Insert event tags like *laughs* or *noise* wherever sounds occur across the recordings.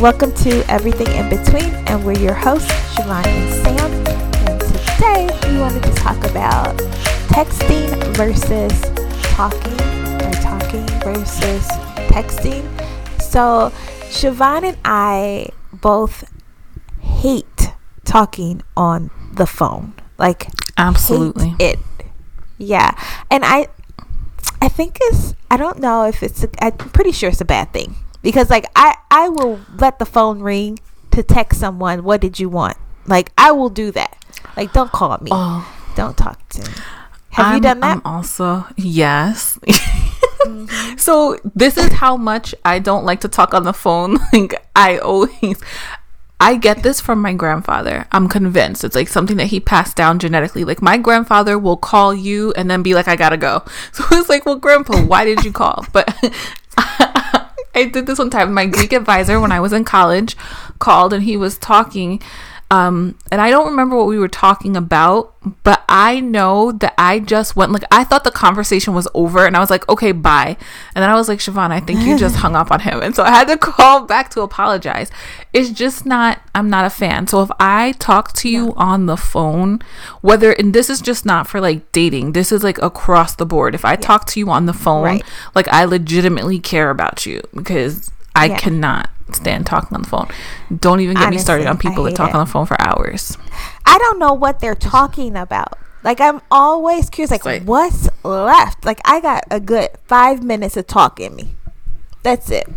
Welcome to Everything in Between, and we're your hosts, Shavon and Sam. And today we wanted to talk about texting versus talking, or talking versus texting. So, Shavon and I both hate talking on the phone. Like, absolutely it. Yeah, and I, I think it's. I don't know if it's. A, I'm pretty sure it's a bad thing because like I I will let the phone ring to text someone. What did you want? Like I will do that. Like don't call me. Oh. Don't talk to me. Have I'm, you done that? I'm also yes. mm-hmm. *laughs* So this is how much I don't like to talk on the phone. *laughs* Like I always I get this from my grandfather. I'm convinced it's like something that he passed down genetically. Like my grandfather will call you and then be like, "I gotta go." *laughs* So it's like, "Well, Grandpa, why did you call?" But I did this one time. My Greek advisor, when I was in college, called and he was talking um, and I don't remember what we were talking about, but I know that I just went like I thought the conversation was over, and I was like, okay, bye. And then I was like, Shavon, I think you just *laughs* hung up on him, and so I had to call back to apologize. It's just not. I'm not a fan. So if I talk to you on the phone, whether and this is just not for like dating, this is like across the board. If I yeah. talk to you on the phone, right. like I legitimately care about you because I yeah. cannot stand talking on the phone. Don't even get Honestly, me started on people that talk it. on the phone for hours. I don't know what they're talking about. Like I'm always curious, like, like what's left? Like I got a good five minutes of talking me. That's it.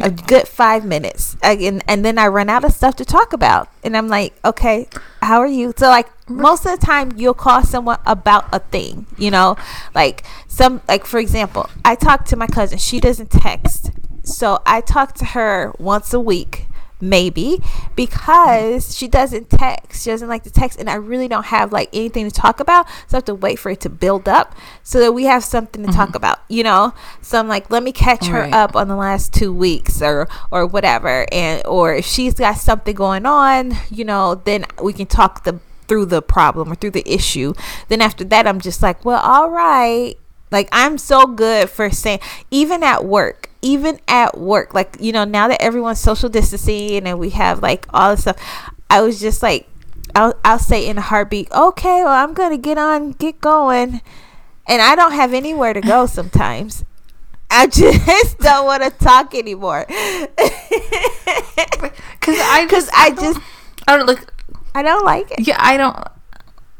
A good five minutes, and and then I run out of stuff to talk about, and I'm like, okay, how are you? So like most of the time, you'll call someone about a thing, you know, like some like for example, I talk to my cousin. She doesn't text so I talk to her once a week, maybe, because she doesn't text. She doesn't like to text, and I really don't have like anything to talk about. So I have to wait for it to build up so that we have something to mm-hmm. talk about, you know? So I'm like, let me catch her up on the last two weeks or or whatever. And or if she's got something going on, you know, then we can talk the through the problem or through the issue. Then after that I'm just like, well, all right. Like I'm so good for saying even at work, even at work, like, you know, now that everyone's social distancing and we have like all this stuff, I was just like, I'll, I'll say in a heartbeat, okay, well, I'm going to get on, get going. And I don't have anywhere to go sometimes. I *laughs* just don't want to talk anymore. Cause I, *laughs* Cause I, I just, I don't like, I don't like it. Yeah, I don't.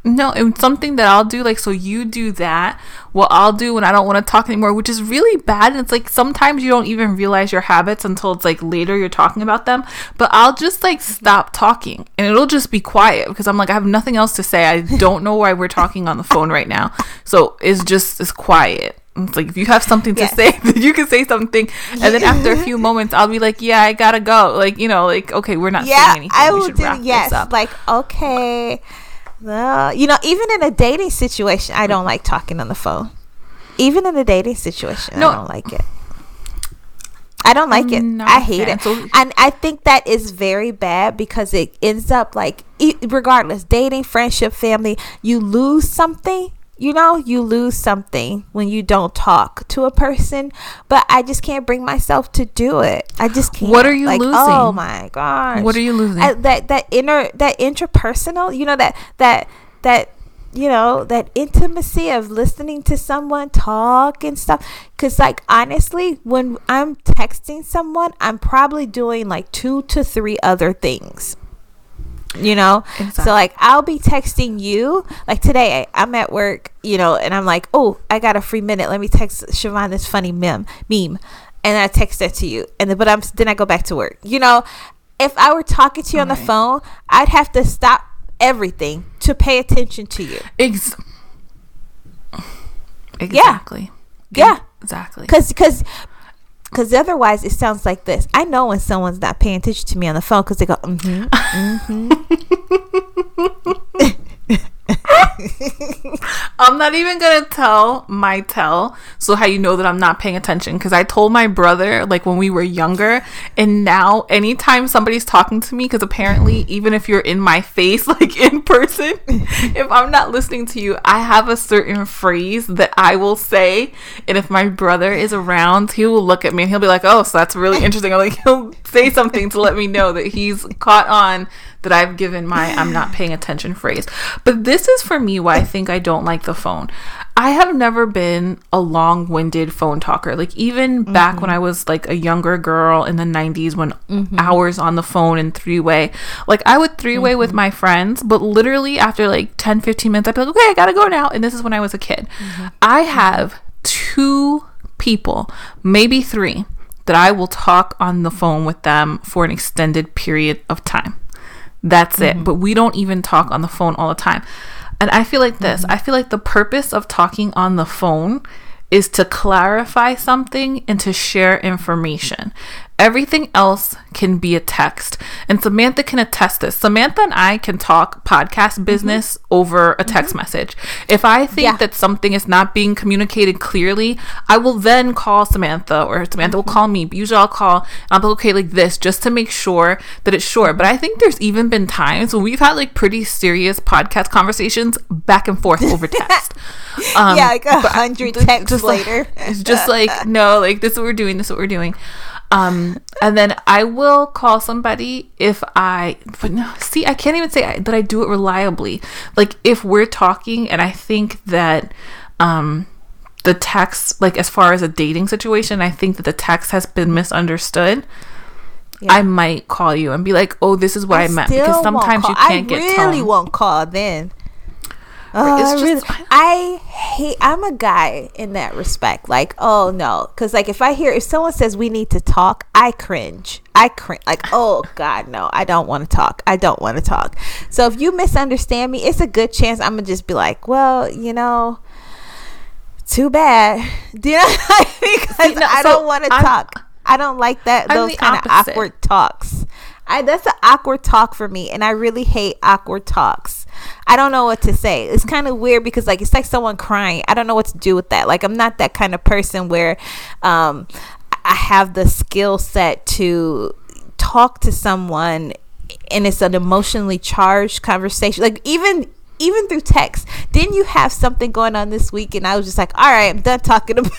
No, it's something that I'll do. Like, so you do that. What I'll do when I don't want to talk anymore, which is really bad. And it's like sometimes you don't even realize your habits until it's like later you're talking about them. But I'll just like stop talking and it'll just be quiet because I'm like, I have nothing else to say. I don't know why we're talking on the phone right now. So it's just, it's quiet. It's like if you have something to yes. say, *laughs* then you can say something, and then after a few moments, I'll be like, "Yeah, I gotta go." Like you know, like okay, we're not yeah, saying anything. I will do. Yes, like okay, well, you know, even in a dating situation, I don't like talking on the phone. Even in a dating situation, no. I don't like it. I don't like it. I hate it. And I think that is very bad because it ends up like, regardless, dating, friendship, family, you lose something you know, you lose something when you don't talk to a person, but I just can't bring myself to do it. I just can't. What are you like, oh losing? Oh my gosh. What are you losing? I, that that inner that interpersonal, you know that that that you know that intimacy of listening to someone talk and stuff cuz like honestly when I'm texting someone, I'm probably doing like 2 to 3 other things you know? Exactly. so like i'll be texting you like today i'm at work you know and i'm like oh i got a free minute. Let me text Shavon this funny meme meme. And i text that to you. And then but i'm then i go back to work you know? If i were talking to you on the phone i'd have to stop everything to pay attention to you. Ex- exactly. Yeah. Exactly. Because because because otherwise, it sounds like this. I know when someone's not paying attention to me on the phone because they go, mm-hmm, *laughs* mm-hmm. *laughs* *laughs* I'm not even gonna tell my tell, so how you know that I'm not paying attention. Because I told my brother like when we were younger, and now anytime somebody's talking to me, because apparently even if you're in my face, *laughs* like in person, *laughs* if I'm not listening to you, I have a certain phrase that I will say, and if my brother is around, he will look at me and he'll be like, "Oh, so that's really interesting." Or like he'll say something to let me know that he's caught on that I've given my I'm not paying attention phrase. But this is for me why I think I don't like the phone. I have never been a long winded phone talker. Like, even mm-hmm. back when I was like a younger girl in the 90s, when mm-hmm. hours on the phone and three way, like, I would three way mm-hmm. with my friends, but literally after like 10, 15 minutes, I'd be like, okay, I gotta go now. And this is when I was a kid. Mm-hmm. I have two people, maybe three, that I will talk on the phone with them for an extended period of time. That's it. Mm-hmm. But we don't even talk on the phone all the time. And I feel like this mm-hmm. I feel like the purpose of talking on the phone is to clarify something and to share information. Everything else can be a text. And Samantha can attest this. Samantha and I can talk podcast mm-hmm. business mm-hmm. over a text mm-hmm. message. If I think yeah. that something is not being communicated clearly, I will then call Samantha or Samantha will mm-hmm. call me. But usually I'll call and I'll be okay like this just to make sure that it's sure. But I think there's even been times when we've had like pretty serious podcast conversations back and forth over text. *laughs* Um, yeah, like a hundred texts later. Like, it's just like, *laughs* no, like this is what we're doing, this is what we're doing. Um, and then I will call somebody if I, but no, see, I can't even say I, that I do it reliably. Like if we're talking and I think that, um, the text, like as far as a dating situation, I think that the text has been misunderstood. Yeah. I might call you and be like, "Oh, this is what I, I meant," because sometimes you can't I get. I really tone. won't call then. Uh, it's just, really, I hate. I'm a guy in that respect. Like, oh no, because like if I hear if someone says we need to talk, I cringe. I cringe. Like, oh god, no, I don't want to talk. I don't want to talk. So if you misunderstand me, it's a good chance I'm gonna just be like, well, you know, too bad. *laughs* Do you know? because no, I don't want to talk. I don't like that. I'm those kind of awkward talks. I that's an awkward talk for me, and I really hate awkward talks. I don't know what to say. It's kind of weird because like it's like someone crying. I don't know what to do with that. Like I'm not that kind of person where um, I have the skill set to talk to someone and it's an emotionally charged conversation. Like even even through text. Didn't you have something going on this week? And I was just like, all right, I'm done talking *laughs* about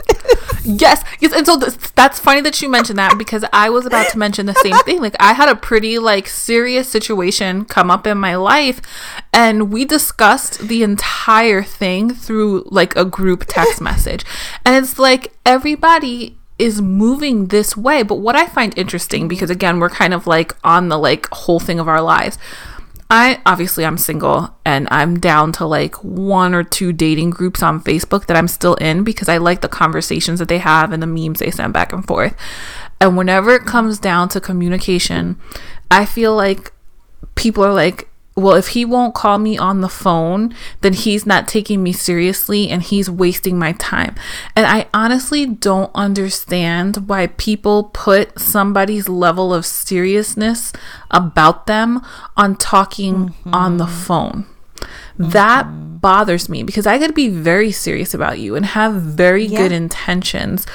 *laughs* yes, yes, and so th- that's funny that you mentioned that because I was about to mention the same thing. Like I had a pretty like serious situation come up in my life, and we discussed the entire thing through like a group text *laughs* message, and it's like everybody is moving this way. But what I find interesting because again we're kind of like on the like whole thing of our lives I obviously I'm single and I'm down to like one or two dating groups on Facebook that I'm still in because I like the conversations that they have and the memes they send back and forth. And whenever it comes down to communication, I feel like people are like well, if he won't call me on the phone, then he's not taking me seriously and he's wasting my time. And I honestly don't understand why people put somebody's level of seriousness about them on talking mm-hmm. on the phone. Mm-hmm. That bothers me because I could be very serious about you and have very yeah. good intentions,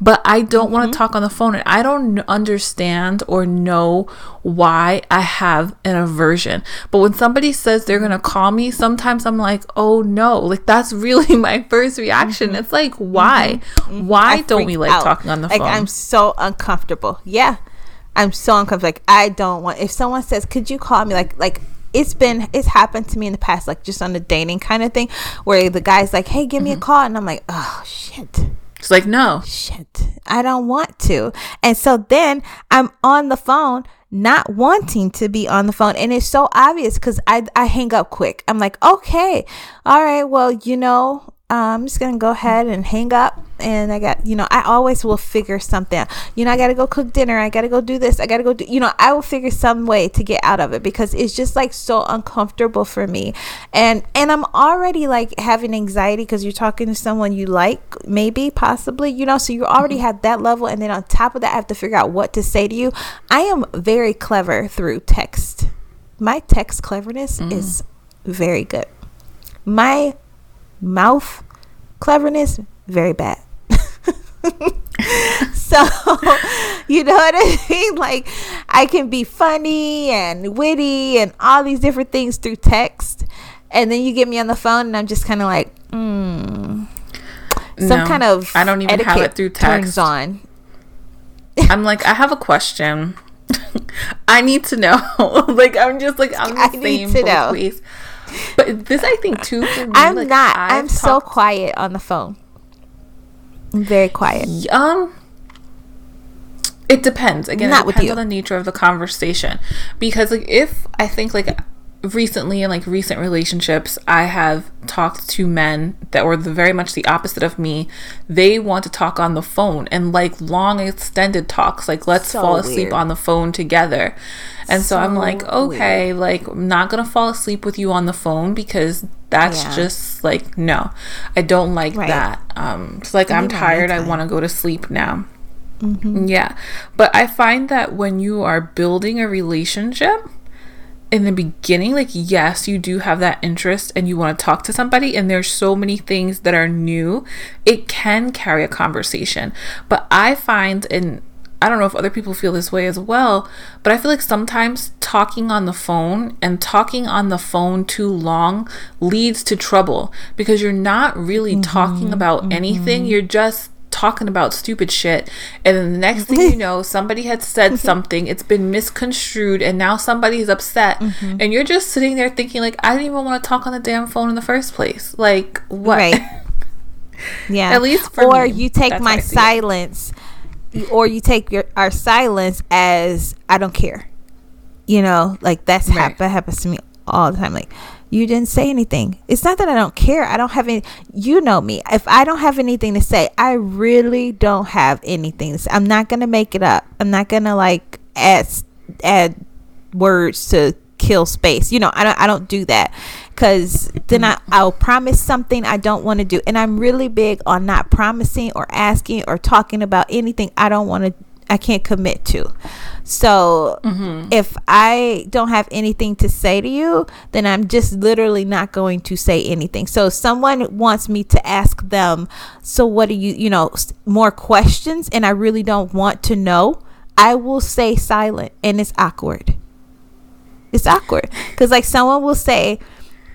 but I don't mm-hmm. want to talk on the phone and I don't understand or know why I have an aversion. But when somebody says they're going to call me, sometimes I'm like, "Oh no." Like that's *laughs* really my first reaction. Mm-hmm. It's like, "Why? Mm-hmm. Why I don't we like out. talking on the phone? like, phone?" I'm so uncomfortable. Yeah. I'm so uncomfortable. Like I don't want if someone says, "Could you call me?" like like it's been it's happened to me in the past like just on the dating kind of thing where the guy's like hey give me mm-hmm. a call and i'm like oh shit. It's like no. Shit. I don't want to. And so then i'm on the phone not wanting to be on the phone and it's so obvious because I, I hang up quick. I'm like okay. All right. Well you know I'm just gonna go ahead and hang up. And I got, you know, I always will figure something. Out. You know, I gotta go cook dinner. I gotta go do this. I gotta go do, you know, I will figure some way to get out of it because it's just like so uncomfortable for me. And and I'm already like having anxiety because you're talking to someone you like, maybe, possibly, you know. So you already have that level, and then on top of that, I have to figure out what to say to you. I am very clever through text. My text cleverness mm. is very good. My mouth cleverness very bad. *laughs* so you know what I mean? *laughs* Like I can be funny and witty and all these different things through text, and then you get me on the phone, and I'm just kind of like, mm, some no, kind of I don't even have it through text on. *laughs* I'm like, I have a question. I need to know. like I'm just like I'm the I same both know. ways. But this I think too me, I'm like, not. I've I'm so quiet on the phone. I'm very quiet. Um it depends. Again, Not it depends on the nature of the conversation. Because like if I think like recently in like recent relationships i have talked to men that were the, very much the opposite of me they want to talk on the phone and like long extended talks like let's so fall weird. asleep on the phone together and so, so i'm like okay weird. like i'm not gonna fall asleep with you on the phone because that's yeah. just like no i don't like right. that um it's like i'm tired i want to go to sleep now mm-hmm. yeah but i find that when you are building a relationship in the beginning, like, yes, you do have that interest and you want to talk to somebody, and there's so many things that are new, it can carry a conversation. But I find, and I don't know if other people feel this way as well, but I feel like sometimes talking on the phone and talking on the phone too long leads to trouble because you're not really mm-hmm, talking about mm-hmm. anything. You're just talking about stupid shit and then the next thing you *laughs* know somebody had said *laughs* something it's been misconstrued and now somebody's upset mm-hmm. and you're just sitting there thinking like i didn't even want to talk on the damn phone in the first place like what right. *laughs* yeah at least or me, you take my silence it. Or you take your our silence as i don't care you know like that's right. hap- that happens to me all the time like you didn't say anything. It's not that I don't care. I don't have any. You know me. If I don't have anything to say, I really don't have anything. I'm not gonna make it up. I'm not gonna like add add words to kill space. You know, I don't. I don't do that because then I, I'll promise something I don't want to do, and I'm really big on not promising or asking or talking about anything I don't want to. I can't commit to. So mm-hmm. if I don't have anything to say to you, then I'm just literally not going to say anything. So if someone wants me to ask them, so what do you, you know, more questions, and I really don't want to know, I will say silent, and it's awkward. It's awkward because like someone will say,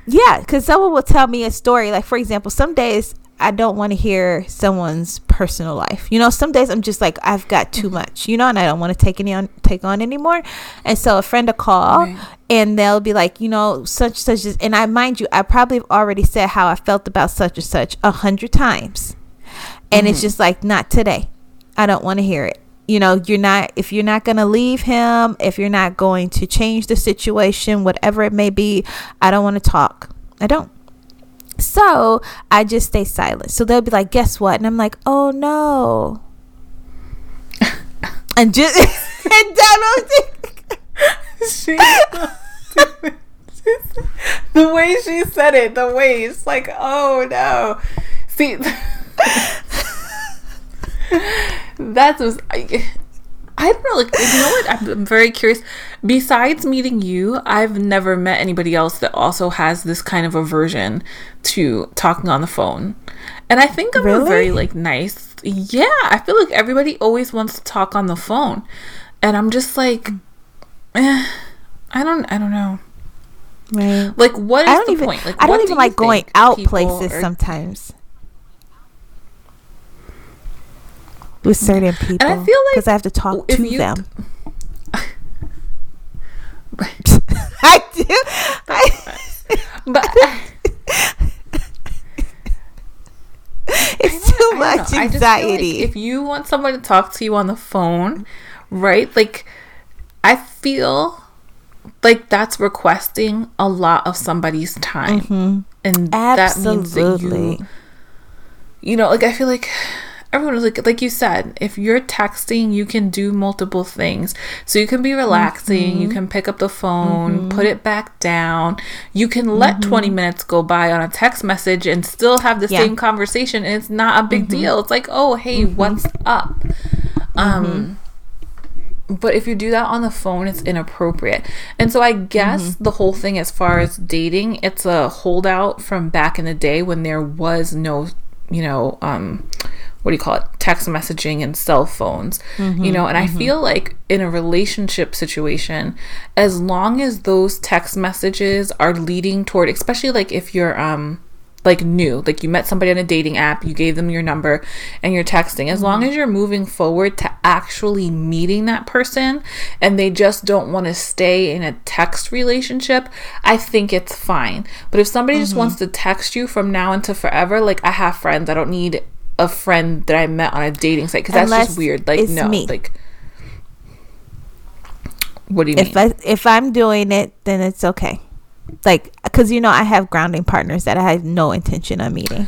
yeah, because someone will tell me a story. Like for example, some days I don't want to hear someone's personal life. You know, some days I'm just like I've got too mm-hmm. much, you know, and I don't want to take any on take on anymore. And so a friend will call right. and they'll be like, you know, such such as, and I mind you, I probably have already said how I felt about such and such a hundred times, and mm-hmm. it's just like not today. I don't want to hear it. You know, you're not if you're not going to leave him, if you're not going to change the situation, whatever it may be, I don't want to talk. I don't. So I just stay silent. So they'll be like, guess what? And I'm like, oh no. *laughs* and just *laughs* and she, *laughs* the way she said it, the way it's like, oh no. See, *laughs* that's was I don't know. Like, you know what? I'm, I'm, very curious. Besides meeting you, I've never met anybody else that also has this kind of aversion to talking on the phone. And I think I'm really? a very like nice. Yeah, I feel like everybody always wants to talk on the phone, and I'm just like, eh, I don't, I don't know. Right. Like, what is the even, point? Like, I don't even like going out places are, sometimes. With certain people. And I feel like because I have to talk to you, them. *laughs* *laughs* I do. I, but *laughs* it's too much anxiety. Like if you want someone to talk to you on the phone, right? Like, I feel like that's requesting a lot of somebody's time, mm-hmm. and Absolutely. that means that you, you know, like I feel like everyone was like like you said if you're texting you can do multiple things so you can be relaxing mm-hmm. you can pick up the phone mm-hmm. put it back down you can let mm-hmm. 20 minutes go by on a text message and still have the yeah. same conversation and it's not a big mm-hmm. deal it's like oh hey mm-hmm. what's up um mm-hmm. but if you do that on the phone it's inappropriate and so i guess the whole thing as far as dating it's a holdout from back in the day when there was no you know um what do you call it text messaging and cell phones mm-hmm, you know and mm-hmm. i feel like in a relationship situation as long as those text messages are leading toward especially like if you're um like new like you met somebody on a dating app you gave them your number and you're texting as mm-hmm. long as you're moving forward to actually meeting that person and they just don't want to stay in a text relationship i think it's fine but if somebody mm-hmm. just wants to text you from now until forever like i have friends i don't need a friend that i met on a dating site because that's just weird like no me. like what do you if mean? I, if i'm doing it then it's okay like because you know I have grounding partners that I have no intention of meeting.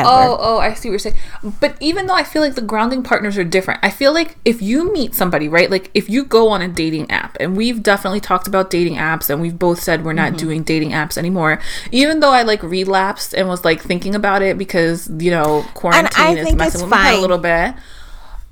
Ever. Oh, oh, I see what you're saying. But even though I feel like the grounding partners are different, I feel like if you meet somebody, right? Like if you go on a dating app, and we've definitely talked about dating apps, and we've both said we're not mm-hmm. doing dating apps anymore. Even though I like relapsed and was like thinking about it because you know quarantine is messing with me a little bit.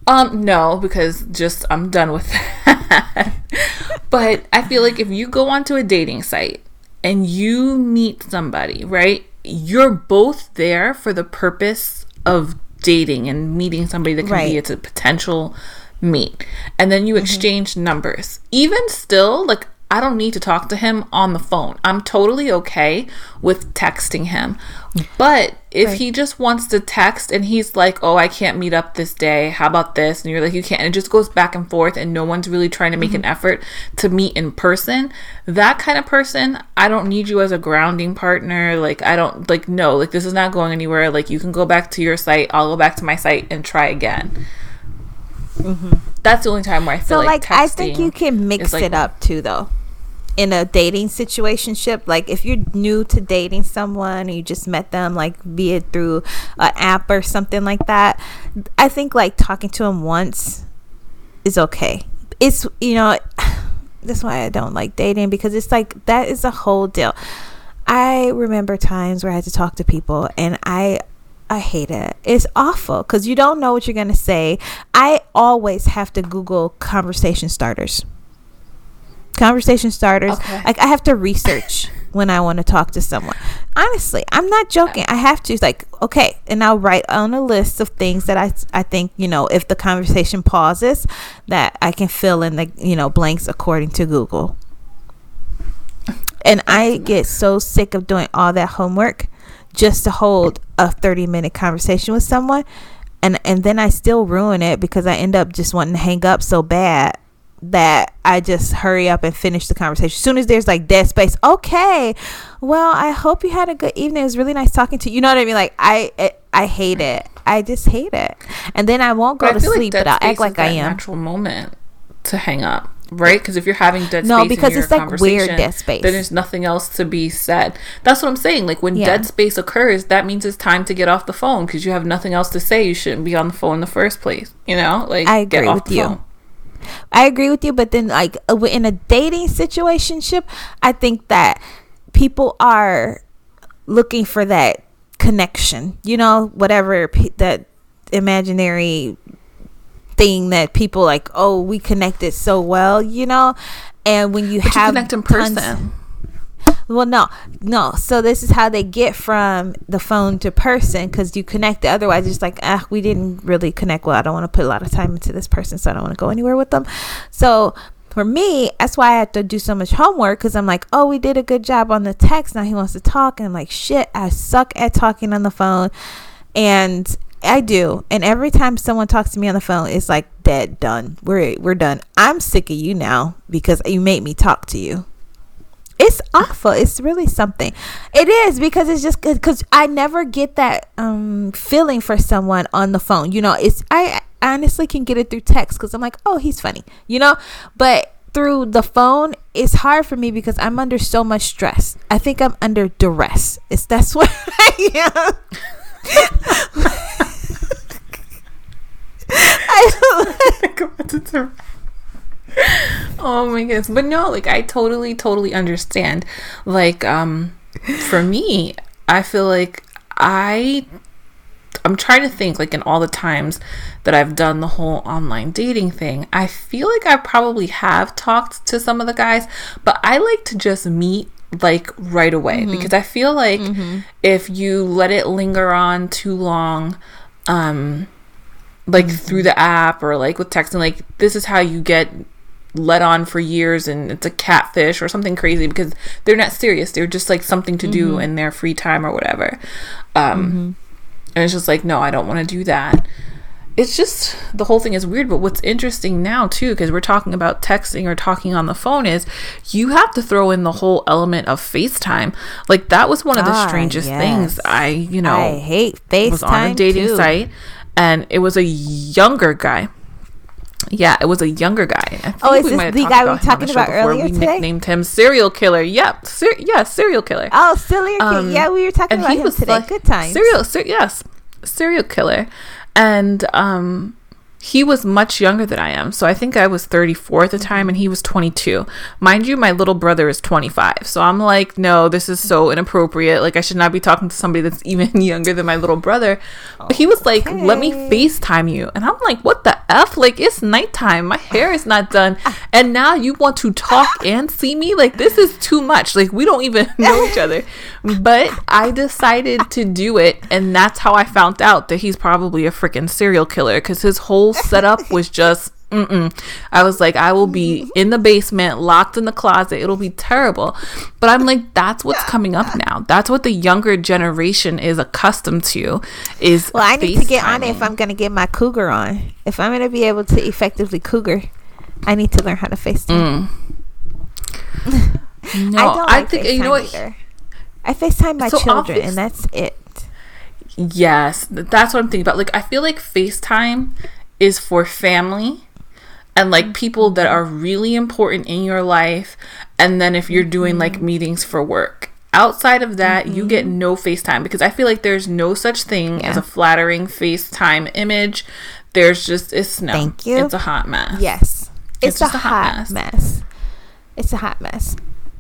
Um, no, because just I'm done with that. *laughs* but I feel like if you go onto a dating site and you meet somebody, right? You're both there for the purpose of dating and meeting somebody that can right. be it's a potential meet. And then you mm-hmm. exchange numbers. Even still, like I don't need to talk to him on the phone. I'm totally okay with texting him. But if right. he just wants to text and he's like, oh, I can't meet up this day, how about this? And you're like, you can't. And it just goes back and forth and no one's really trying to make mm-hmm. an effort to meet in person. That kind of person, I don't need you as a grounding partner. Like, I don't, like, no, like, this is not going anywhere. Like, you can go back to your site, I'll go back to my site and try again. Mm-hmm. That's the only time where I feel like texting. so, like, like I think you can mix like, it up too, though in a dating situation ship like if you're new to dating someone you just met them like be it through an app or something like that i think like talking to them once is okay it's you know *sighs* that's why i don't like dating because it's like that is a whole deal i remember times where i had to talk to people and i I hate it. It's awful because you don't know what you're going to say. I always have to Google conversation starters conversation starters. Okay. Like I have to research *laughs* when I want to talk to someone. Honestly, I'm not joking. I have to like okay, and I'll write on a list of things that I I think you know if the conversation pauses, that I can fill in the you know blanks according to Google. And I get so sick of doing all that homework just to hold a 30 minute conversation with someone and and then I still ruin it because I end up just wanting to hang up so bad that I just hurry up and finish the conversation. As soon as there's like dead space, okay. Well, I hope you had a good evening. It was really nice talking to you. You know what I mean? Like I, it, I hate it. I just hate it. And then I won't go but to sleep, like but I'll act like I am. Natural moment to hang up, right? Because if you're having dead space, no, because it's like weird dead space. Then there's nothing else to be said. That's what I'm saying. Like when yeah. dead space occurs, that means it's time to get off the phone because you have nothing else to say. You shouldn't be on the phone in the first place. You know, like I agree with you. Phone. I agree with you, but then like uh, in a dating situationship, I think that people are looking for that connection. You know, whatever that imaginary thing that people like. Oh, we connected so well. You know, and when you but have you connect in person. Tons, well, no, no. So this is how they get from the phone to person because you connect. Otherwise, it's like, ah, we didn't really connect well. I don't want to put a lot of time into this person, so I don't want to go anywhere with them. So for me, that's why I had to do so much homework because I'm like, oh, we did a good job on the text. Now he wants to talk, and I'm like, shit, I suck at talking on the phone, and I do. And every time someone talks to me on the phone, it's like dead, done. We're we're done. I'm sick of you now because you made me talk to you it's awful. It's really something. It is because it's just because i never get that um feeling for someone on the phone you know? It's i honestly can get it through text because i'm like oh he's funny you know? But through the phone it's hard for me because i'm under so much stress. I think i'm under duress. It's that's *laughs* what i am. *laughs* *laughs* I, *laughs* oh my goodness. But no, like I totally, totally understand. Like, um, for me, I feel like I I'm trying to think like in all the times that I've done the whole online dating thing, I feel like I probably have talked to some of the guys, but I like to just meet like right away mm-hmm. because I feel like mm-hmm. if you let it linger on too long, um like mm-hmm. through the app or like with texting like this is how you get led on for years and it's a catfish or something crazy because they're not serious. They're just like something to mm-hmm. do in their free time or whatever. Um, mm-hmm. And it's just like, no, I don't want to do that. It's just the whole thing is weird. But what's interesting now, too, because we're talking about texting or talking on the phone, is you have to throw in the whole element of FaceTime. Like, that was one of the ah, strangest yes. things. I, you know, I hate FaceTime. Was on a dating too. site and it was a younger guy yeah, it was a younger guy. oh, is this the guy we were talking about earlier we today? nicknamed him serial killer. Yep, ser- yeah, serial killer. Oh, serial killer. Um, yeah, we were talking about him today. Like, Good times. Serial, ser- yes, serial killer, and um, he was much younger than I am. So I think I was 34 at the time and he was 22. Mind you, my little brother is 25. So I'm like, no, this is so inappropriate. Like, I should not be talking to somebody that's *laughs* even younger than my little brother. But he was like, okay. let me FaceTime you. And I'm like, what the F? Like, it's nighttime. My hair is not done. And now you want to talk and see me? Like, this is too much. Like, we don't even *laughs* know each other. But I decided to do it. And that's how I found out that he's probably a freaking serial killer because his whole setup was just Mm-mm. I was like, I will be in the basement, locked in the closet. It'll be terrible. But I'm like, that's what's coming up now. That's what the younger generation is accustomed to. Is well, I need to get on it if I'm going to get my cougar on. If I'm going to be able to effectively cougar, I need to learn how to FaceTime. Mm. *laughs* No, I don't. Like I think FaceTime you know what. Either. I FaceTime my so children, and that's it. Yes, that's what I'm thinking about. Like, I feel like FaceTime is for family and like people that are really important in your life and then if you're doing like mm-hmm. meetings for work outside of that mm-hmm. you get mm-hmm. no facetime because i feel like there's no such thing yeah. as a flattering facetime image there's just it's no thank you it's a hot mess yes it's, it's a, a, hot, mess. mess it's a hot mess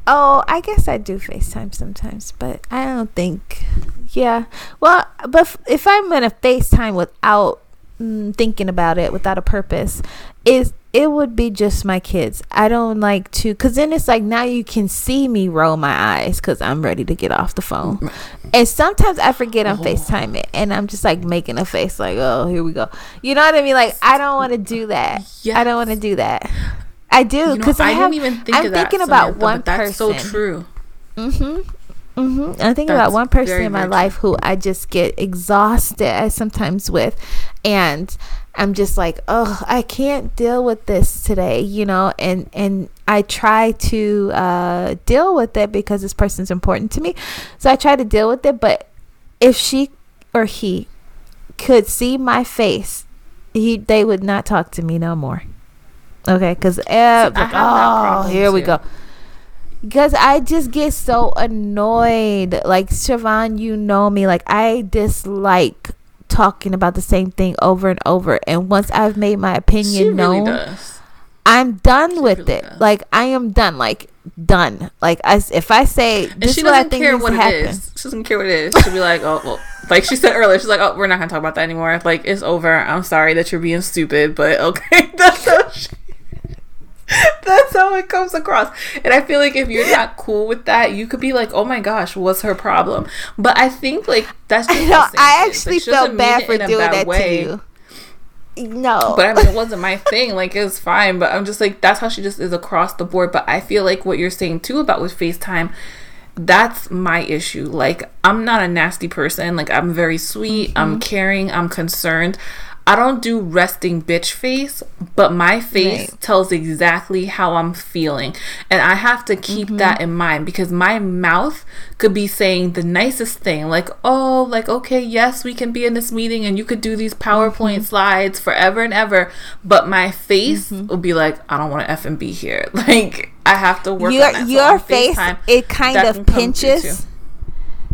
oh i guess i do facetime sometimes but i don't think yeah well but if i'm gonna facetime without mm, thinking about it without a purpose is it would be just my kids. I don't like to, cause then it's like now you can see me roll my eyes, cause I'm ready to get off the phone. And sometimes I forget I'm oh. FaceTime it, and I'm just like making a face, like, oh, here we go. You know what I mean? Like I don't want to do that. Yes. I don't want to do that. I do because you know, I, I have. Even think I'm thinking that, about one person. so true. Mm-hmm. Mm-hmm. I think That's about one person in my life who I just get exhausted sometimes with, and I'm just like, oh, I can't deal with this today, you know, and and I try to uh, deal with it because this person's important to me, so I try to deal with it. But if she or he could see my face, he they would not talk to me no more. Okay, because uh, oh, here too. we go because I just get so annoyed. Like Shavon, you know me. Like I dislike talking about the same thing over and over. And once I've made my opinion known, I'm done she with really it. Does. Like I am done. Like done. Like I, if I say and she doesn't care what it is. She doesn't care what it is. She'll be like, oh well. Like she said earlier, she's like, "Oh, we're not gonna talk about that anymore. Like it's over. I'm sorry that you're being stupid, but okay." *laughs* That's how *laughs* she, *laughs* That's how it comes across. And I feel like if you're not cool with that, you could be like, oh my gosh, what's her problem? But I think like that's just I, know, I actually like, felt bad for doing that way. to you. No. But I mean, it wasn't my thing. Like, it was fine. But I'm just like, that's how she just is across the board. But I feel like what you're saying too about with FaceTime, that's my issue. Like, I'm not a nasty person. Like, I'm very sweet. Mm-hmm. I'm caring. I'm concerned. I don't do resting bitch face, but my face right. tells exactly how I'm feeling. And I have to keep mm-hmm. that in mind because my mouth could be saying the nicest thing, like, oh, like, okay, yes, we can be in this meeting and you could do these PowerPoint mm-hmm. slides forever and ever. But my face mm-hmm. will be like, I don't want to F and be here. *laughs* Like, I have to work your, on that. Your face, FaceTime, it kind of pinches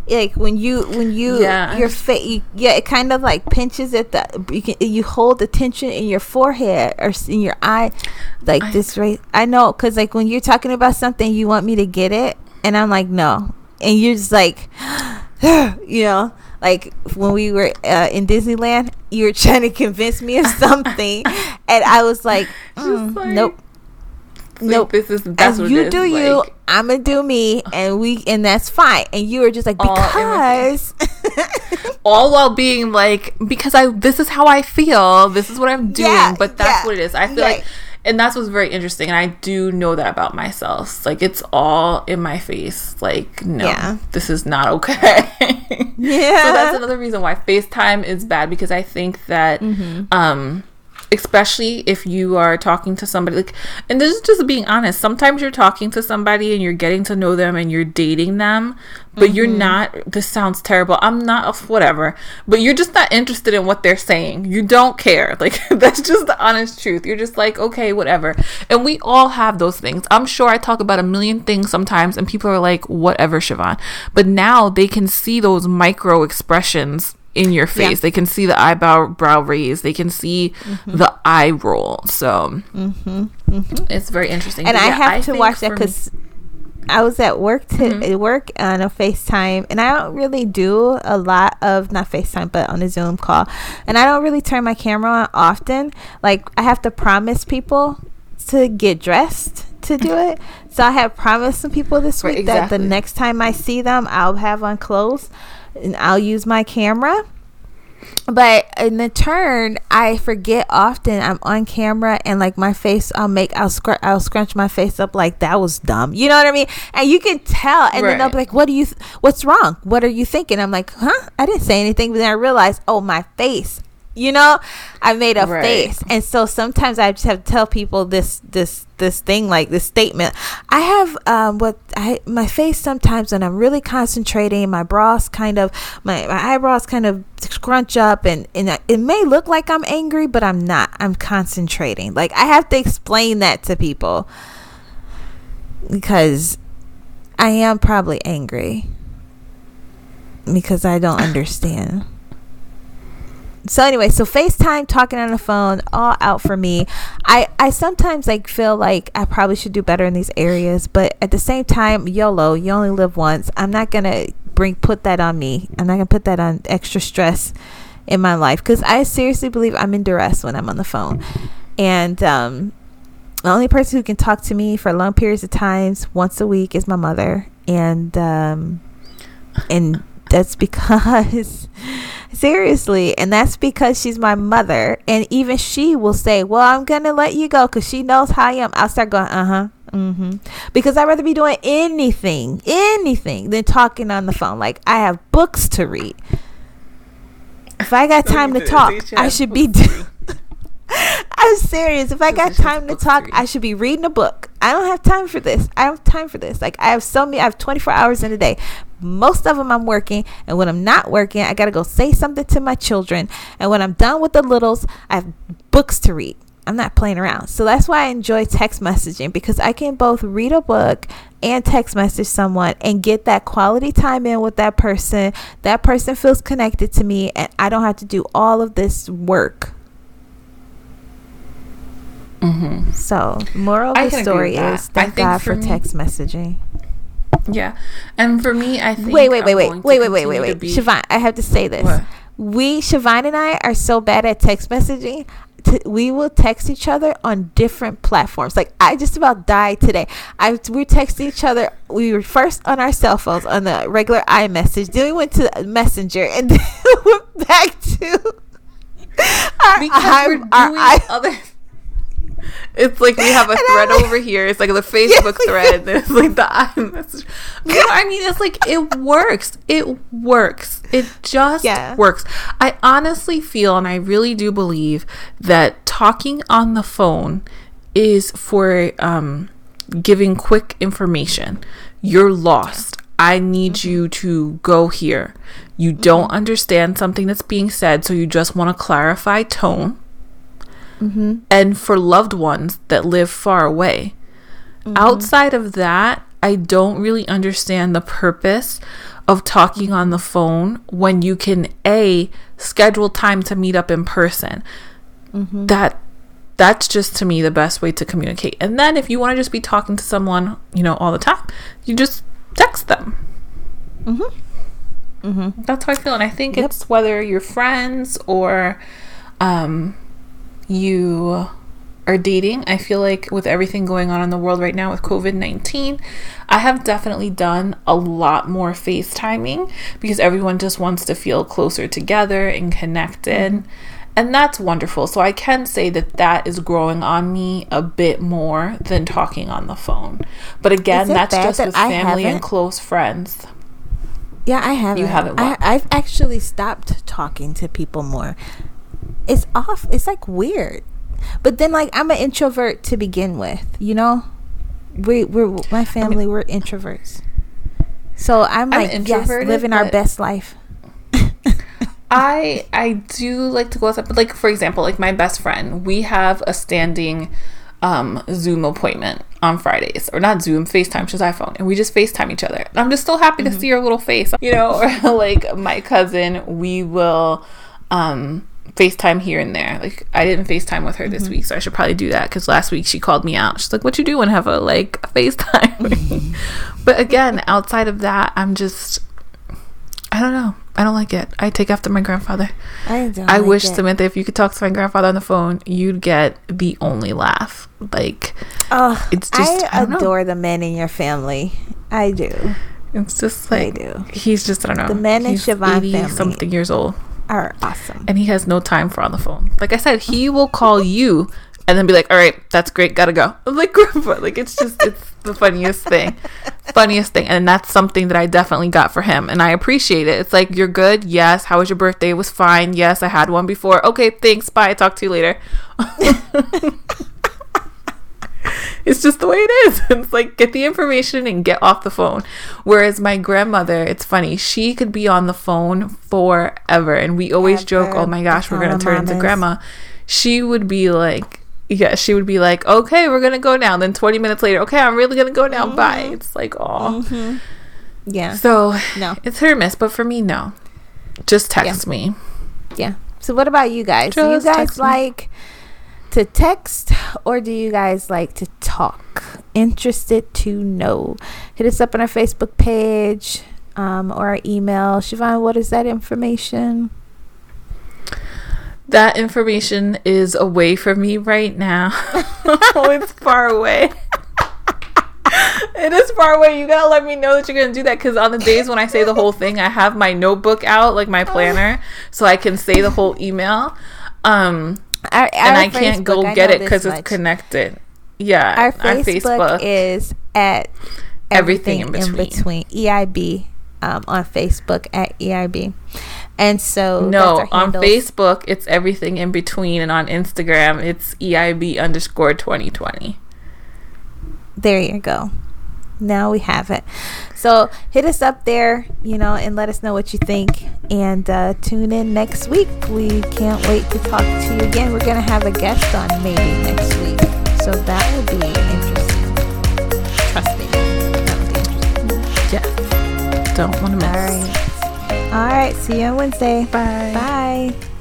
like when you when you yeah. your face yeah it kind of like pinches at the you can you hold the tension in your forehead or in your eye like I, this right i know because like when you're talking about something you want me to get it and i'm like no. And you're just like *sighs* you know like when we were uh, in disneyland you were *laughs* trying to convince me of something *laughs* and i was like, mm, like nope nope. This is that's and you do like, you. I'm gonna do me, and we and that's fine. And you were just like because *laughs* all while being like because I this is how I feel. This is what I'm doing. Yeah, but that's yeah, what it is. I feel like and that's what's very interesting. And I do know that about myself. Like it's all in my face. Like no, yeah. this is not okay. *laughs* yeah. So that's another reason why FaceTime is bad because I think that mm-hmm. um especially if you are talking to somebody like and this is just being honest sometimes you're talking to somebody and you're getting to know them and you're dating them but mm-hmm. you're not this sounds terrible i'm not a whatever but you're just not interested in what they're saying you don't care *laughs* like that's just the honest truth you're just like okay whatever and we all have those things i'm sure i talk about a million things sometimes and people are like whatever Shavon but now they can see those micro expressions in your face. Yeah. They can see the eyebrow brow raise. They can see mm-hmm. the eye roll. So mm-hmm. Mm-hmm. it's very interesting. And I have I to watch that because I was at work to mm-hmm. work on a FaceTime, and I don't really do a lot of not FaceTime, but on a Zoom call, and I don't really turn my camera on often. Like I have to promise people to get dressed to do *laughs* it. So I have promised some people this week right, exactly. that the next time I see them, I'll have on clothes and I'll use my camera. But in the turn, I forget often I'm on camera and like my face, I'll make, I'll scrunch, I'll scrunch my face up like that was dumb. You know what I mean? And you can tell, and right. then they'll be like, "What do you? Th- what's wrong? What are you thinking?" I'm like, "Huh? I didn't say anything." But then I realized, oh, my face you know i made a right. face. And so sometimes i just have to tell people this this this thing like this statement. I have um what i my face sometimes when i'm really concentrating my brows kind of my, my eyebrows kind of scrunch up and and it may look like i'm angry but i'm not. I'm concentrating. Like i have to explain that to people. Because i am probably angry. Because i don't *laughs* understand so anyway, so FaceTime, talking on the phone, all out for me. I I sometimes like feel like I probably should do better in these areas, but at the same time, YOLO, you only live once. I'm not gonna bring put that on me. I'm not gonna put that on extra stress in my life because I seriously believe I'm in duress when I'm on the phone, and um, the only person who can talk to me for long periods of times once a week is my mother, and um, and that's because *laughs* seriously and that's because she's my mother and even she will say well i'm gonna let you go because she knows how i am. I'll start going uh-huh mm-hmm because i'd rather be doing anything anything than talking on the phone. Like i have books to read. If i got time to talk i should be doing *laughs* *laughs* I'm serious. If I got time to talk, I should be reading a book. I don't have time for this. I don't have time for this. Like I have so many. I have 24 hours in a day. Most of them I'm working, and when I'm not working, I gotta go say something to my children. And when I'm done with the littles, I have books to read. I'm not playing around. So that's why I enjoy text messaging because I can both read a book and text message someone and get that quality time in with that person. That person feels connected to me, and I don't have to do all of this work Mm-hmm. So, moral of the story is thank God for, for me, text messaging. Yeah, and for me, I think wait, wait, wait, wait, wait, wait, wait, wait, wait, Shavon, I have to say this. What? We, Shavon and I, are so bad at text messaging. T- we will text each other on different platforms. Like I just about died today. I we texted each other. We were first on our cell phones on the regular iMessage. Then we went to Messenger, and *laughs* then we went back to our, because our, we're doing our, other it's like we have a *laughs* thread over here. It's like the *laughs* Facebook yeah, thread. *laughs* There's like the iMessage. You know, I mean, it's like it works. It works. It just yeah. works. I honestly feel, and I really do believe that talking on the phone is for um, giving quick information. You're lost. I need mm-hmm. you to go here. You don't mm-hmm. understand something that's being said, so you just want to clarify tone mm-hmm. and for loved ones that live far away. Mm-hmm. Outside of that, I don't really understand the purpose of talking on the phone when you can a schedule time to meet up in person. Mm-hmm. That that's just to me the best way to communicate. And then if you want to just be talking to someone, you know, all the time, you just text them. Mm-hmm. Mm-hmm. That's how I feel, and I think yep. it's whether you're friends or um, you are dating. I feel like with everything going on in the world right now with COVID 19, I have definitely done a lot more FaceTiming because everyone just wants to feel closer together and connected. And that's wonderful. So I can say that that is growing on me a bit more than talking on the phone. But again, that's just that with I family haven't? and close friends. Yeah, I haven't. You haven't. I, I've actually stopped talking to people more. It's off. It's like weird. But then, like, I'm an introvert to begin with. You know, we we're my family. I mean, we're introverts. So I'm, I'm like, yes, living our best life. *laughs* I I do like to go outside, but like for example, like my best friend, we have a standing um, Zoom appointment on Fridays, or not Zoom, FaceTime. She's iPhone, and we just FaceTime each other. And I'm just so happy mm-hmm. to see her little face, you know. *laughs* Or like my cousin, we will um, FaceTime here and there. Like I didn't FaceTime with her this mm-hmm. week, so I should probably do that because last week she called me out. She's like, "What you doing? Have a like a *laughs* FaceTime?" Mm-hmm. but again, outside of that, I'm just I don't know. I don't like it. I take after my grandfather. I don't. I like wish it. Samantha, if you could talk to my grandfather on the phone, you'd get the only laugh. Like, oh, it's just. I, I adore know. the men in your family. I do. It's just like I do. He's just I don't know. The men in Shavon family something years old are awesome, and he has no time for on the phone. Like I said, he will call you and then be like, "All right, that's great, gotta go." *laughs* I'm like, "Grandpa," like it's just it's the funniest thing, *laughs* funniest thing, and that's something that I definitely got for him, and I appreciate it. It's like, "You're good, yes. How was your birthday? It was fine, yes. I had one before. Okay, thanks. Bye. Talk to you later." *laughs* it's just the way it is. *laughs* It's like get the information and get off the phone. Whereas my grandmother, it's funny, she could be on the phone forever, and we always Ever. joke, "Oh my gosh, we're gonna turn into grandma." She would be like yeah, she would be like, "Okay, we're gonna go now." Then twenty minutes later, "Okay, I'm really gonna go now. Mm-hmm. Bye." It's like, oh, mm-hmm. yeah. So no, it's her miss, but for me, no. Just text yeah. me. Yeah. So what about you guys? Just do you guys like to text or do you guys like to talk? Interested to know? Hit us up on our Facebook page um, or our email. Shavon, what is that information? That information is away from me right now. *laughs* oh, it's far away. it is far away. You gotta let me know that you're gonna do that because on the days when I say the whole thing, I have my notebook out, like my *laughs* planner, so I can say the whole email. Um, our, our and I can't Facebook, go get it because it's connected. Yeah, our Facebook, our Facebook is at everything, everything in, between. in between. EIB um, on Facebook at EIB. And so no, on Facebook it's everything in between, and on Instagram it's EIB underscore twenty twenty. There you go. Now we have it. So hit us up there, you know, and let us know what you think. And uh, tune in next week. We can't wait to talk to you again. We're gonna have a guest on maybe next week, so that will be interesting. Trust me, that will be interesting. Yeah, don't want to miss. All right. All right. See you on Wednesday. Bye. Bye.